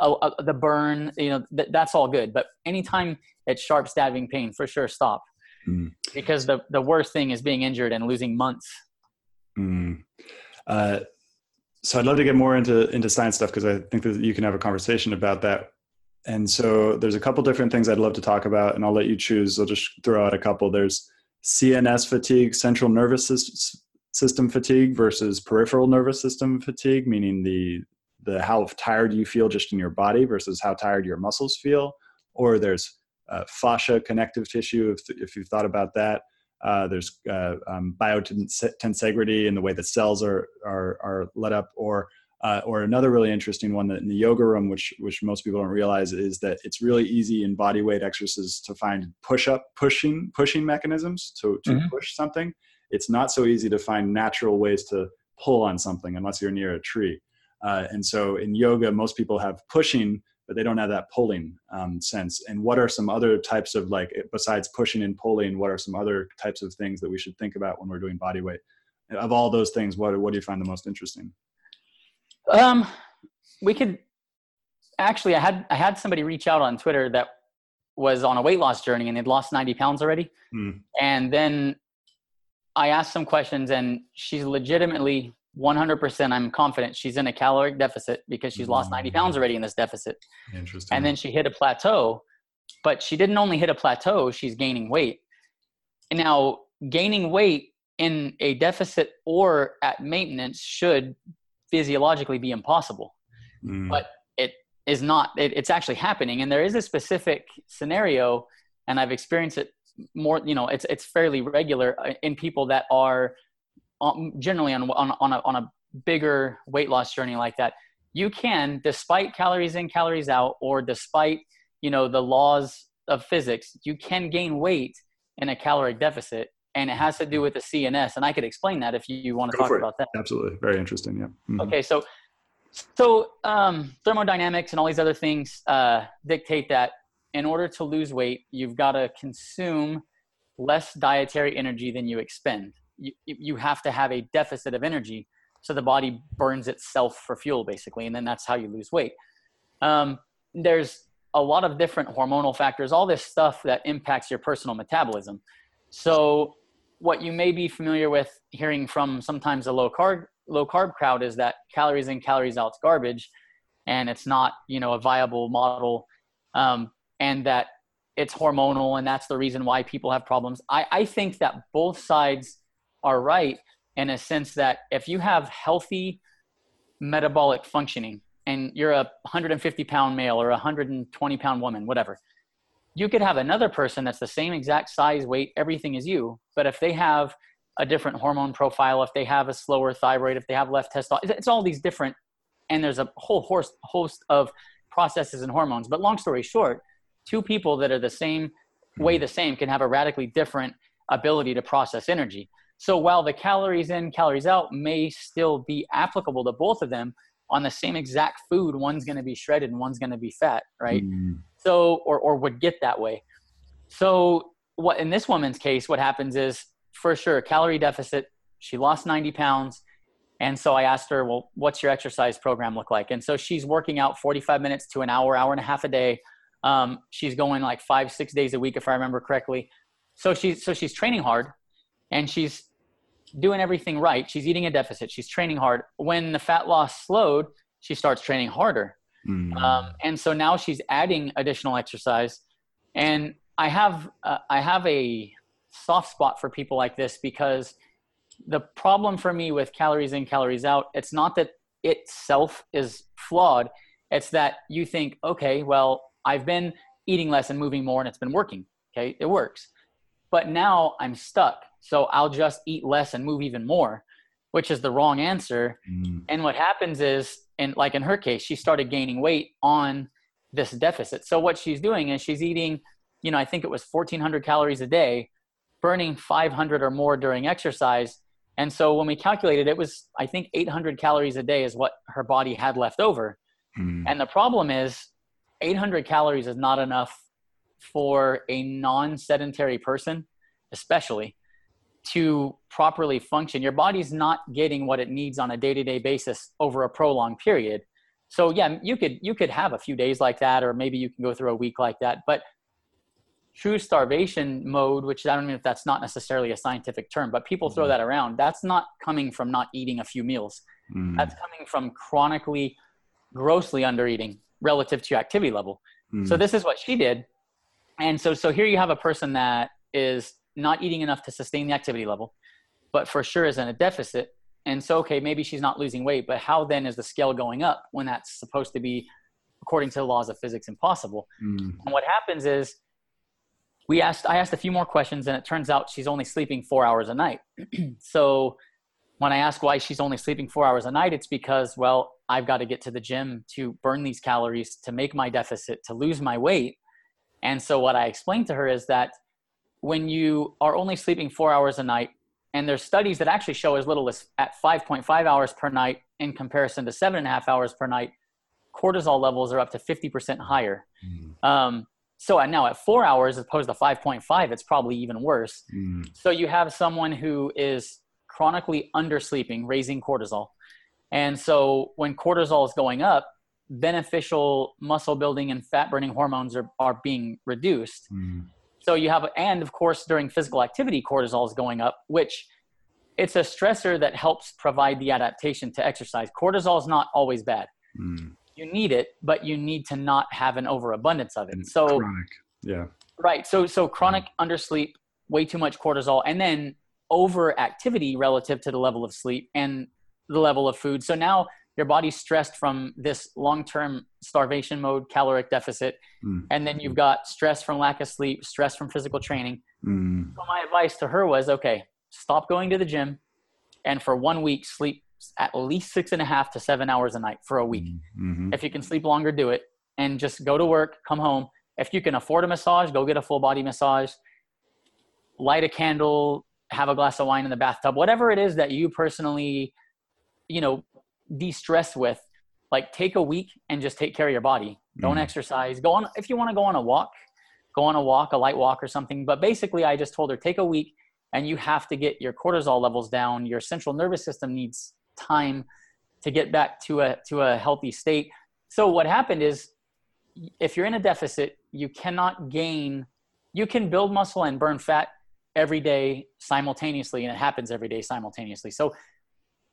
uh, uh, the burn you know th- that's all good but anytime it's sharp stabbing pain for sure stop mm. because the the worst thing is being injured and losing months mm. uh, so I'd love to get more into into science stuff because I think that you can have a conversation about that. And so there's a couple different things I'd love to talk about, and I'll let you choose. I'll just throw out a couple. There's CNS fatigue, central nervous system fatigue versus peripheral nervous system fatigue, meaning the the how tired you feel just in your body versus how tired your muscles feel. Or there's uh, fascia connective tissue, if, if you've thought about that. Uh, there's uh, um, biotensegrity in the way the cells are, are, are let up, or uh, or another really interesting one that in the yoga room, which which most people don't realize, is that it's really easy in body weight exercises to find push up pushing pushing mechanisms to to mm-hmm. push something. It's not so easy to find natural ways to pull on something unless you're near a tree. Uh, and so in yoga, most people have pushing but they don't have that pulling um, sense. And what are some other types of like besides pushing and pulling? What are some other types of things that we should think about when we're doing body weight? Of all those things, what what do you find the most interesting? Um, we could actually. I had I had somebody reach out on Twitter that was on a weight loss journey and they'd lost 90 pounds already. Hmm. And then I asked some questions and she's legitimately 100% i'm confident she's in a caloric deficit because she's lost 90 pounds mm. already in this deficit. Interesting. And then she hit a plateau but she didn't only hit a plateau she's gaining weight. And now gaining weight in a deficit or at maintenance should physiologically be impossible. Mm. but it is not it, it's actually happening. And there is a specific scenario and i've experienced it more you know it's it's fairly regular uh, in people that are generally on, on, on, a, on a bigger weight loss journey like that, you can, despite calories in, calories out, or despite, you know, the laws of physics, you can gain weight in a caloric deficit. And it has to do with the CNS. And I could explain that if you want to Go talk about that. Absolutely. Very interesting. Yeah. Mm-hmm. Okay. So, so um, thermodynamics and all these other things uh, dictate that in order to lose weight, you've got to consume less dietary energy than you expend you, you have to have a deficit of energy so the body burns itself for fuel basically and then that's how you lose weight. Um, there's a lot of different hormonal factors all this stuff that impacts your personal metabolism. So what you may be familiar with hearing from sometimes a low carb low carb crowd is that calories in calories out is garbage and it's not you know a viable model um, and that it's hormonal and that's the reason why people have problems. I, I think that both sides are right in a sense that if you have healthy metabolic functioning and you're a 150 pound male or a 120 pound woman, whatever, you could have another person that's the same exact size, weight, everything as you, but if they have a different hormone profile, if they have a slower thyroid, if they have less testosterone, it's all these different, and there's a whole host, host of processes and hormones. But long story short, two people that are the same, way the same, can have a radically different ability to process energy. So while the calories in, calories out may still be applicable to both of them on the same exact food, one's going to be shredded and one's going to be fat, right? Mm. So, or, or would get that way. So what in this woman's case, what happens is for sure, calorie deficit, she lost 90 pounds. And so I asked her, well, what's your exercise program look like? And so she's working out 45 minutes to an hour, hour and a half a day. Um, she's going like five, six days a week, if I remember correctly. So she's, so she's training hard and she's doing everything right. She's eating a deficit. She's training hard. When the fat loss slowed, she starts training harder. Mm. Um, and so now she's adding additional exercise. And I have uh, I have a soft spot for people like this because the problem for me with calories in calories out it's not that itself is flawed it's that you think okay well i've been eating less and moving more and it's been working okay it works but now i'm stuck so i'll just eat less and move even more which is the wrong answer mm. and what happens is and like in her case she started gaining weight on this deficit so what she's doing is she's eating you know i think it was 1400 calories a day burning 500 or more during exercise and so when we calculated, it was, I think, 800 calories a day is what her body had left over. Mm. And the problem is, 800 calories is not enough for a non sedentary person, especially to properly function. Your body's not getting what it needs on a day to day basis over a prolonged period. So yeah, you could you could have a few days like that, or maybe you can go through a week like that. But true starvation mode, which I don't know if that's not necessarily a scientific term, but people throw mm-hmm. that around. That's not coming from not eating a few meals. Mm. That's coming from chronically, grossly under eating relative to your activity level. Mm. So this is what she did. And so, so here you have a person that is not eating enough to sustain the activity level, but for sure is in a deficit. And so, okay, maybe she's not losing weight, but how then is the scale going up when that's supposed to be, according to the laws of physics, impossible? Mm. And what happens is we asked i asked a few more questions and it turns out she's only sleeping four hours a night [CLEARS THROAT] so when i ask why she's only sleeping four hours a night it's because well i've got to get to the gym to burn these calories to make my deficit to lose my weight and so what i explained to her is that when you are only sleeping four hours a night and there's studies that actually show as little as at 5.5 hours per night in comparison to seven and a half hours per night cortisol levels are up to 50% higher mm. um, so now at four hours as opposed to 5.5, it's probably even worse. Mm. So you have someone who is chronically undersleeping, raising cortisol. And so when cortisol is going up, beneficial muscle building and fat burning hormones are, are being reduced. Mm. So you have, and of course, during physical activity, cortisol is going up, which it's a stressor that helps provide the adaptation to exercise. Cortisol is not always bad. Mm you need it, but you need to not have an overabundance of it. And so chronic. Yeah. Right. So so chronic undersleep, way too much cortisol, and then overactivity relative to the level of sleep and the level of food. So now your body's stressed from this long-term starvation mode, caloric deficit, mm. and then you've got stress from lack of sleep, stress from physical training. Mm. So my advice to her was, okay, stop going to the gym, and for one week sleep at least six and a half to seven hours a night for a week. Mm-hmm. If you can sleep longer, do it. And just go to work, come home. If you can afford a massage, go get a full body massage. Light a candle, have a glass of wine in the bathtub, whatever it is that you personally, you know, de stress with. Like take a week and just take care of your body. Don't mm-hmm. exercise. Go on if you want to go on a walk, go on a walk, a light walk or something. But basically, I just told her take a week and you have to get your cortisol levels down. Your central nervous system needs time to get back to a to a healthy state. So what happened is if you're in a deficit, you cannot gain you can build muscle and burn fat every day simultaneously and it happens every day simultaneously. So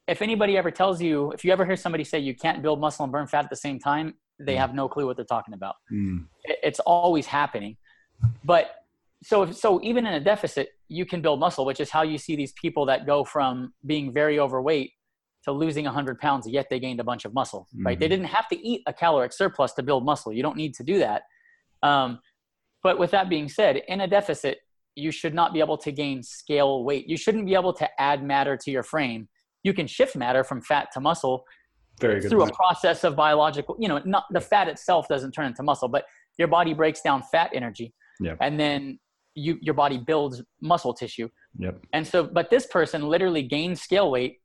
if anybody ever tells you if you ever hear somebody say you can't build muscle and burn fat at the same time, they have no clue what they're talking about. Mm. It's always happening. But so so even in a deficit, you can build muscle, which is how you see these people that go from being very overweight to losing 100 pounds, yet they gained a bunch of muscle, mm-hmm. right? They mm-hmm. didn't have to eat a caloric surplus to build muscle. You don't need to do that. Um, but with that being said, in a deficit, you should not be able to gain scale weight. You shouldn't be able to add matter to your frame. You can shift matter from fat to muscle Very good through point. a process of biological, you know, not the fat itself doesn't turn into muscle, but your body breaks down fat energy. Yep. And then you, your body builds muscle tissue. Yep. And so, but this person literally gained scale weight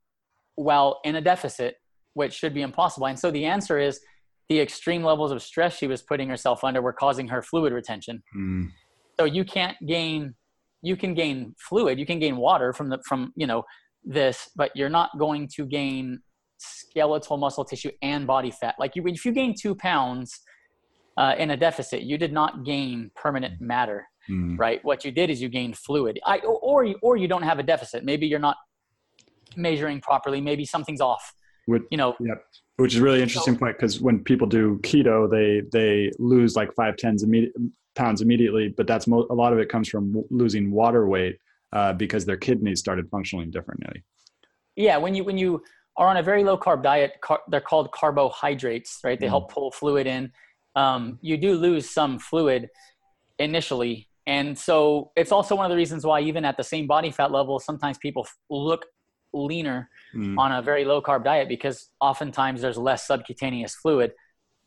while in a deficit, which should be impossible. And so the answer is the extreme levels of stress she was putting herself under were causing her fluid retention. Mm. So you can't gain, you can gain fluid, you can gain water from the, from, you know, this, but you're not going to gain skeletal muscle tissue and body fat. Like you, if you gain two pounds uh, in a deficit, you did not gain permanent matter, mm. right? What you did is you gained fluid, I, or, or you, or you don't have a deficit. Maybe you're not measuring properly. Maybe something's off. Which, you know. Yep. Which is really interesting so, point because when people do keto, they they lose like five tens immediate pounds immediately, but that's mo- a lot of it comes from losing water weight uh, because their kidneys started functioning differently. Yeah, when you when you are on a very low carb diet, car- they're called carbohydrates, right? They mm. help pull fluid in. Um, you do lose some fluid initially, and so it's also one of the reasons why even at the same body fat level, sometimes people look leaner mm. on a very low carb diet because oftentimes there's less subcutaneous fluid.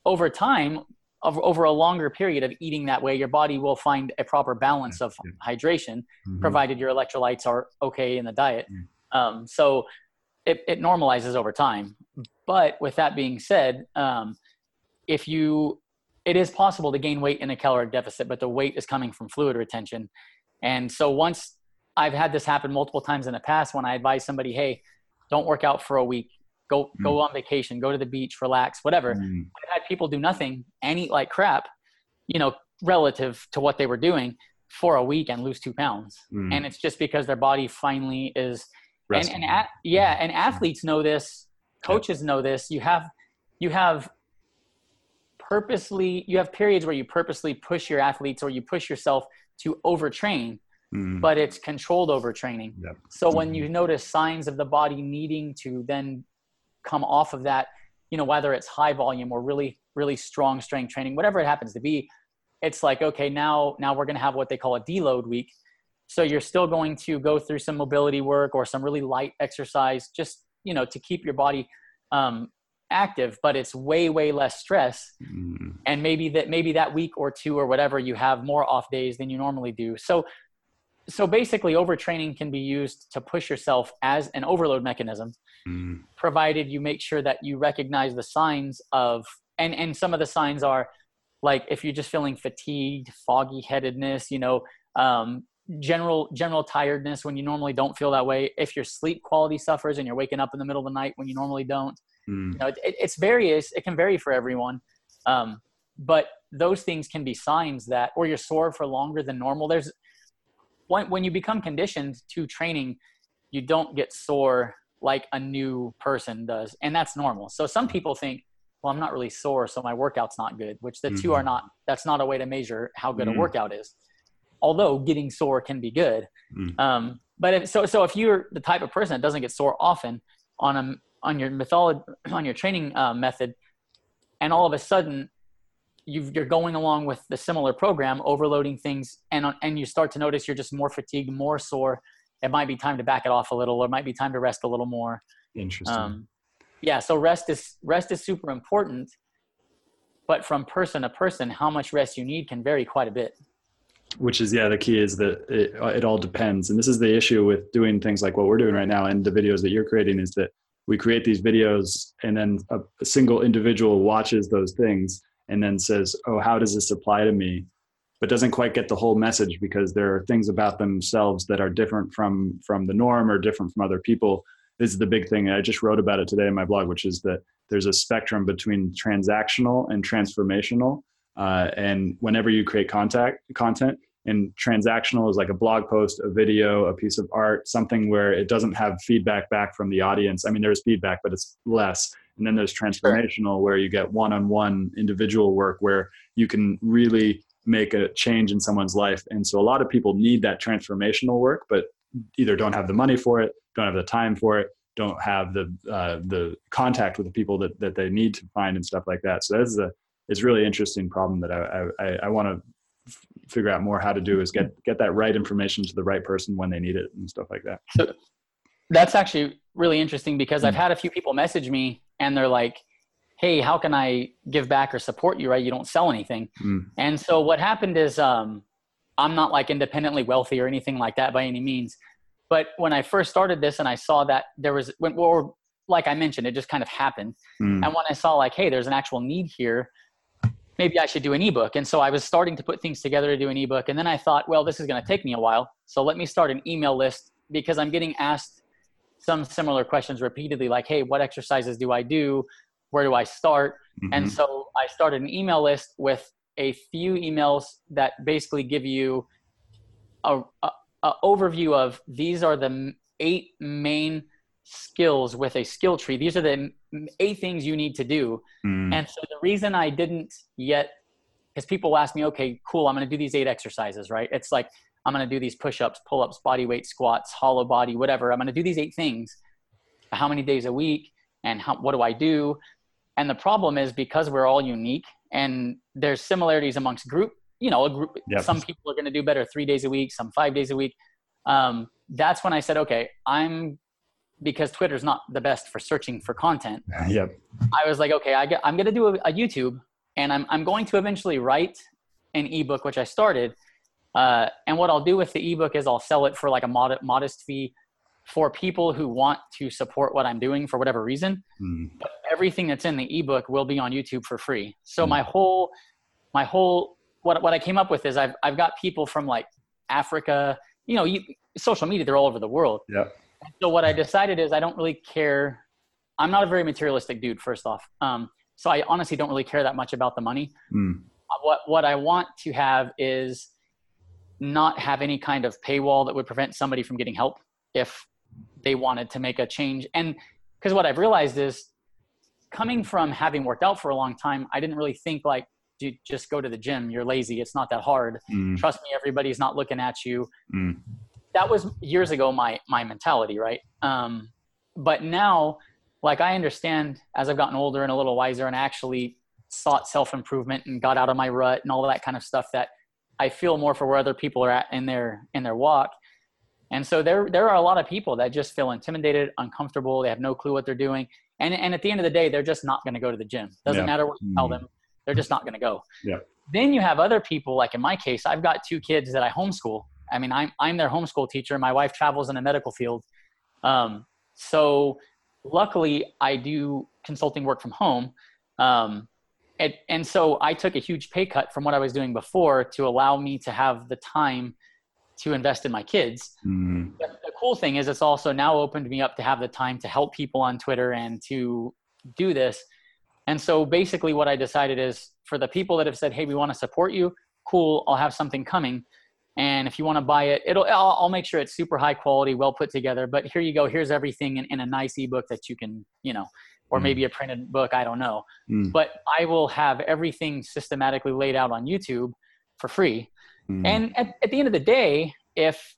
Over time, over a longer period of eating that way, your body will find a proper balance of hydration, mm-hmm. provided your electrolytes are okay in the diet. Mm. Um, so it, it, normalizes over time. But with that being said, um, if you, it is possible to gain weight in a caloric deficit, but the weight is coming from fluid retention. And so once I've had this happen multiple times in the past when I advise somebody, hey, don't work out for a week go mm. go on vacation, go to the beach, relax, whatever. Mm. I've had people do nothing and eat like crap, you know, relative to what they were doing for a week and lose two pounds. Mm. And it's just because their body finally is Resting. and, and at, yeah, and athletes know this, coaches know this. You have you have purposely you have periods where you purposely push your athletes or you push yourself to overtrain Mm. but it's controlled overtraining. Yep. So when you notice signs of the body needing to then come off of that, you know, whether it's high volume or really, really strong strength training, whatever it happens to be, it's like, okay, now, now we're going to have what they call a deload week. So you're still going to go through some mobility work or some really light exercise, just, you know, to keep your body um, active, but it's way, way less stress. Mm. And maybe that, maybe that week or two or whatever, you have more off days than you normally do. So so basically overtraining can be used to push yourself as an overload mechanism mm. provided you make sure that you recognize the signs of and and some of the signs are like if you're just feeling fatigued foggy headedness you know um, general general tiredness when you normally don't feel that way if your sleep quality suffers and you're waking up in the middle of the night when you normally don't mm. you know, it, it's various it can vary for everyone um, but those things can be signs that or you're sore for longer than normal there's when, when you become conditioned to training, you don't get sore like a new person does. And that's normal. So some people think, well, I'm not really sore, so my workout's not good, which the mm-hmm. two are mm-hmm. not, that's not a way to measure how good mm-hmm. a workout is. Although getting sore can be good. Mm-hmm. Um, but if, so, so if you're the type of person that doesn't get sore often on a, on your method, [CLEARS THROAT] on your training uh, method, and all of a sudden you are going along with the similar program, overloading things, and and you start to notice you're just more fatigued, more sore. It might be time to back it off a little, or it might be time to rest a little more. Interesting. Um, yeah, so rest is rest is super important, but from person to person, how much rest you need can vary quite a bit. Which is yeah, the key is that it, it all depends, and this is the issue with doing things like what we're doing right now, and the videos that you're creating is that we create these videos, and then a, a single individual watches those things and then says, "Oh, how does this apply to me?" but doesn't quite get the whole message because there are things about themselves that are different from from the norm or different from other people. This is the big thing. I just wrote about it today in my blog, which is that there's a spectrum between transactional and transformational. Uh, and whenever you create contact content, and transactional is like a blog post, a video, a piece of art, something where it doesn't have feedback back from the audience. I mean, there's feedback, but it's less. And then there's transformational, where you get one on one individual work where you can really make a change in someone's life. And so a lot of people need that transformational work, but either don't have the money for it, don't have the time for it, don't have the uh, the contact with the people that, that they need to find and stuff like that. So this is a it's really interesting problem that I I, I want to f- figure out more how to do is get get that right information to the right person when they need it and stuff like that. So that's actually really interesting because. I've had a few people message me and they're like, hey, how can I give back or support you? Right? You don't sell anything. Mm. And so what happened is, um, I'm not like independently wealthy or anything like that by any means. But when I first started this and I saw that there was, when, or like I mentioned, it just kind of happened. Mm. And when I saw like, hey, there's an actual need here, maybe I should do an ebook. And so I was starting to put things together to do an ebook. And then I thought, well, this is going to take me a while. So let me start an email list because I'm getting asked some similar questions repeatedly like hey what exercises do i do where do i start mm-hmm. and so i started an email list with a few emails that basically give you a, a, a overview of these are the eight main skills with a skill tree. These are the eight things you need to do. Mm. And so the reason I didn't yet, because people ask me, okay, cool, I'm going to do these eight exercises, right? It's like, I'm going to do these push ups, pull ups, body weight squats, hollow body, whatever. I'm going to do these eight things. How many days a week? And how, what do I do? And the problem is because we're all unique and there's similarities amongst group, you know, a group, yep. some people are going to do better three days a week, some five days a week. Um, that's when I said, okay, I'm because Twitter's not the best for searching for content. [LAUGHS] Yep. I was like, okay, I get, I'm going to do a, a, YouTube and I'm, I'm going to eventually write an ebook, which I started. Uh, and what I'll do with the ebook is I'll sell it for like a mod- modest fee for people who want to support what I'm doing for whatever reason. Mm. But everything that's in the ebook will be on YouTube for free. So mm. my whole, my whole, what, what I came up with is I've, I've got people from like Africa, you know, you, social media, they're all over the world. Yeah so what I decided is I don't really care. I'm not a very materialistic dude, first off. Um, so I honestly don't really care that much about the money. Mm. What what I want to have is not have any kind of paywall that would prevent somebody from getting help if they wanted to make a change. And because what I've realized is coming from having worked out for a long time, I didn't really think like, dude, just go to the gym. You're lazy. It's not that hard. Mm. Trust me, everybody's not looking at you. Mm that was years ago my my mentality right um, but now like i understand as i've gotten older and a little wiser and actually sought self-improvement and got out of my rut and all that kind of stuff that i feel more for where other people are at in their in their walk and so there there are a lot of people that just feel intimidated uncomfortable they have no clue what they're doing and and at the end of the day they're just not going to go to the gym doesn't yeah. matter what you tell mm-hmm. them they're just not going to go yeah then you have other people like in my case i've got two kids that i homeschool I mean, I'm, I'm their homeschool teacher. My wife travels in the medical field. Um, so luckily I do consulting work from home. Um, and, and so I took a huge pay cut from what I was doing before to allow me to have the time to invest in my kids. Mm. the cool thing is it's also now opened me up to have the time to help people on Twitter and to do this. And so basically what I decided is for the people that have said, Hey, we want to support you. Cool. I'll have something coming. And if you want to buy it, it'll I'll, I'll, make sure it's super high quality, well put together. But here you go. Here's everything in, in a nice ebook that you can, you know, or mm. maybe a printed book. I don't know. Mm. But I will have everything systematically laid out on YouTube for free. Mm. And at, at the end of the day, if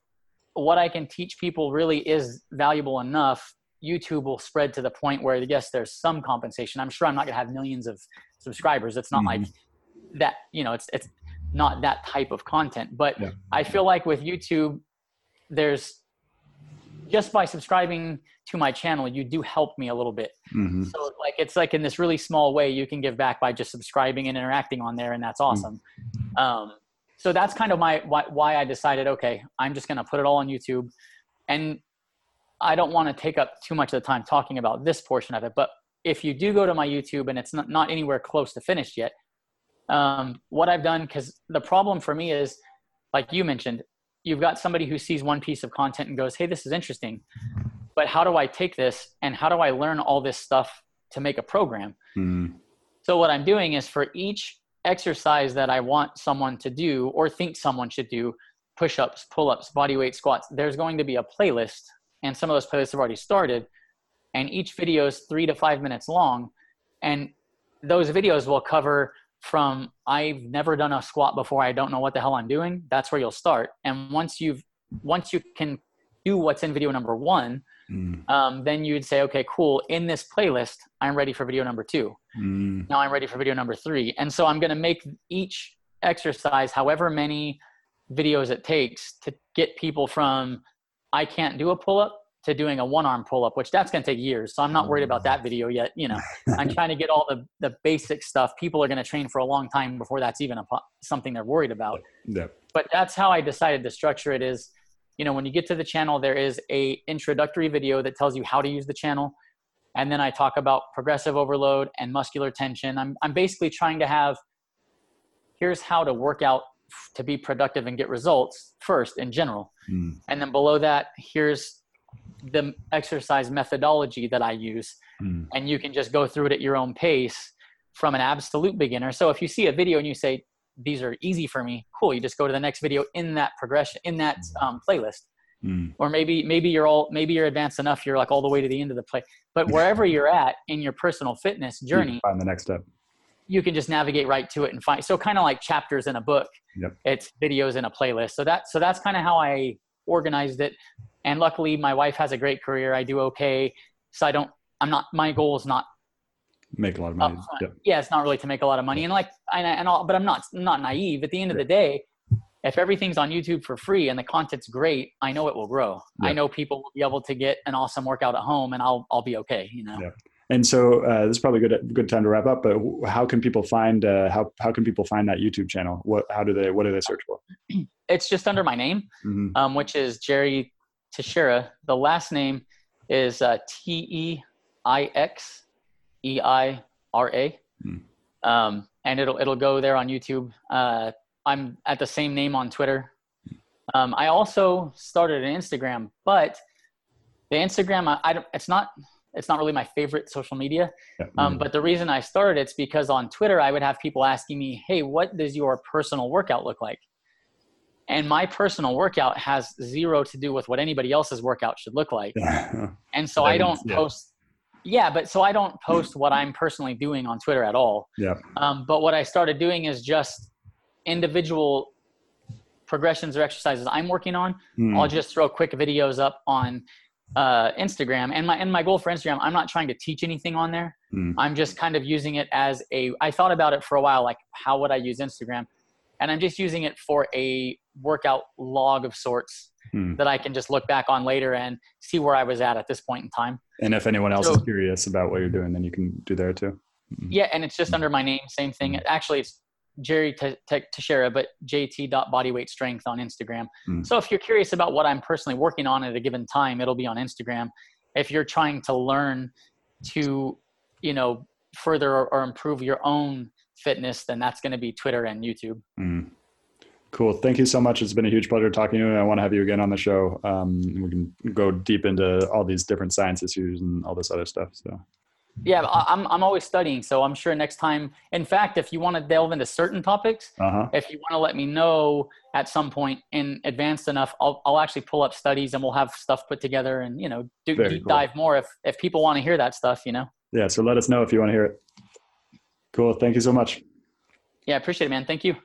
what I can teach people really is valuable enough, YouTube will spread to the point where yes, there's some compensation. I'm sure I'm not going to have millions of subscribers. It's not mm-hmm. like that. You know, it's it's not that type of content. But yeah. I feel like with YouTube, there's just by subscribing to my channel, you do help me a little bit. Mm-hmm. So like it's like in this really small way you can give back by just subscribing and interacting on there, and that's mm. awesome. Mm-hmm. Um, so that's kind of my why, why I decided. Okay, I'm just gonna put it all on YouTube, and I don't want to take up too much of the time talking about this portion of it. But if you do go to my YouTube and it's not, not anywhere close to finished yet, um, what I've done, because the problem for me is, like you mentioned, you've got somebody who sees one piece of content and goes, hey, this is interesting, but how do I take this and how do I learn all this stuff to make a program? Mm. So, what I'm doing is for each exercise that I want someone to do or think someone should do, push ups, pull ups, body weight squats, there's going to be a playlist. And some of those playlists have already started. And each video is three to five minutes long. And those videos will cover from I've never done a squat before, I don't know what the hell I'm doing, that's where you'll start. And once you've once you can do what's in video number one, mm. um, then you'd say, okay, cool. In this playlist, I'm ready for video number two. Mm. Now I'm ready for video number three. And so I'm going to make each exercise, however many videos it takes, to get people from I can't do a pull up to doing a one arm pull up, which that's going to take years. So I'm not worried about that video yet. You know, [LAUGHS] I'm trying to get all the, the basic stuff. People are going to train for a long time before that's even a, something they're worried about. Yeah. But that's how I decided to structure it is, you know, when you get to the channel, there is a introductory video that tells you how to use the channel. And then I talk about progressive overload and muscular tension. I'm, I'm basically trying to have, here's how to work out to be productive and get results first in general. Mm. And then below that, here's the exercise methodology that I use, mm. and you can just go through it at your own pace from an absolute beginner. So if you see a video and you say these are easy for me, cool, you just go to the next video in that progression in that hmm. um, playlist, Mm. or maybe maybe you're all maybe you're advanced enough you're like all the way to the end of the play but wherever you're at in your personal fitness journey find the next step. you can just navigate right to it and find so kind of like chapters in a book Yep. it's videos in a playlist so that so that's kind of how i organized it. And luckily my wife has a great career. I do okay. So i don't i'm not my goal is not Make a lot of money. Yep. yeah. It's not really to make a lot of money. And like and, and all but i'm not not naive. At the end of the day if everything's on youtube for free and the content's great i know it will grow. I know people will be able to get an awesome workout at home and i'll i'll be okay you know? Yeah. And so uh, this is probably a good good time to wrap up. But how can people find uh, how how can people find that YouTube channel? What how do they what do they search for? [CLEARS THROAT] it's just under my name hmm um, which is Jerry Teixeira. The last name is uh, T E I X E I R A, Hmm. um, and it'll it'll go there on YouTube. Uh, I'm at the same name on Twitter. Um, I also started an Instagram, but the Instagram I, I don't, it's not it's not really my favorite social media. Yeah. Um, but the reason I started it's because on Twitter I would have people asking me, "Hey, what does your personal workout look like?" And my personal workout has zero to do with what anybody else's workout should look like. [LAUGHS] And so I don't yeah. post. Yeah, but so I don't post what I'm personally doing on Twitter at all. Yeah. Um, but what I started doing is just individual progressions or exercises I'm working on. Mm. I'll just throw quick videos up on uh, Instagram. And my and my goal for Instagram, I'm not trying to teach anything on there. Mm. I'm just kind of using it as a. I thought about it for a while, like how would I use Instagram, and I'm just using it for a workout log of sorts Hmm. that I can just look back on later and see where I was at at this point in time. And if anyone else So- is curious about what you're doing, then you can do there too. Yeah, and it's just Mm-hmm. under my name, same thing. Actually, it's Jerry Te- Te- Teixeira, but jt.bodyweight strength on Instagram. Mm. So if you're curious about what I'm personally working on at a given time, it'll be on Instagram. If you're trying to learn to, you know, further or, or improve your own fitness, then that's going to be Twitter and YouTube. Mm. Cool. Thank you so much. It's been a huge pleasure talking to you. And I want to have you again on the show. Um, we can go deep into all these different science issues and all this other stuff. So Yeah, I'm I'm always studying, so I'm sure next time. In fact, if you want to delve into certain topics, uh huh. if you want to let me know at some point in advanced enough, I'll I'll actually pull up studies and we'll have stuff put together and you know do deep cool. dive more if if people want to hear that stuff. You know. Yeah. So let us know if you want to hear it. Cool. Thank you so much. Yeah, appreciate it, man. Thank you.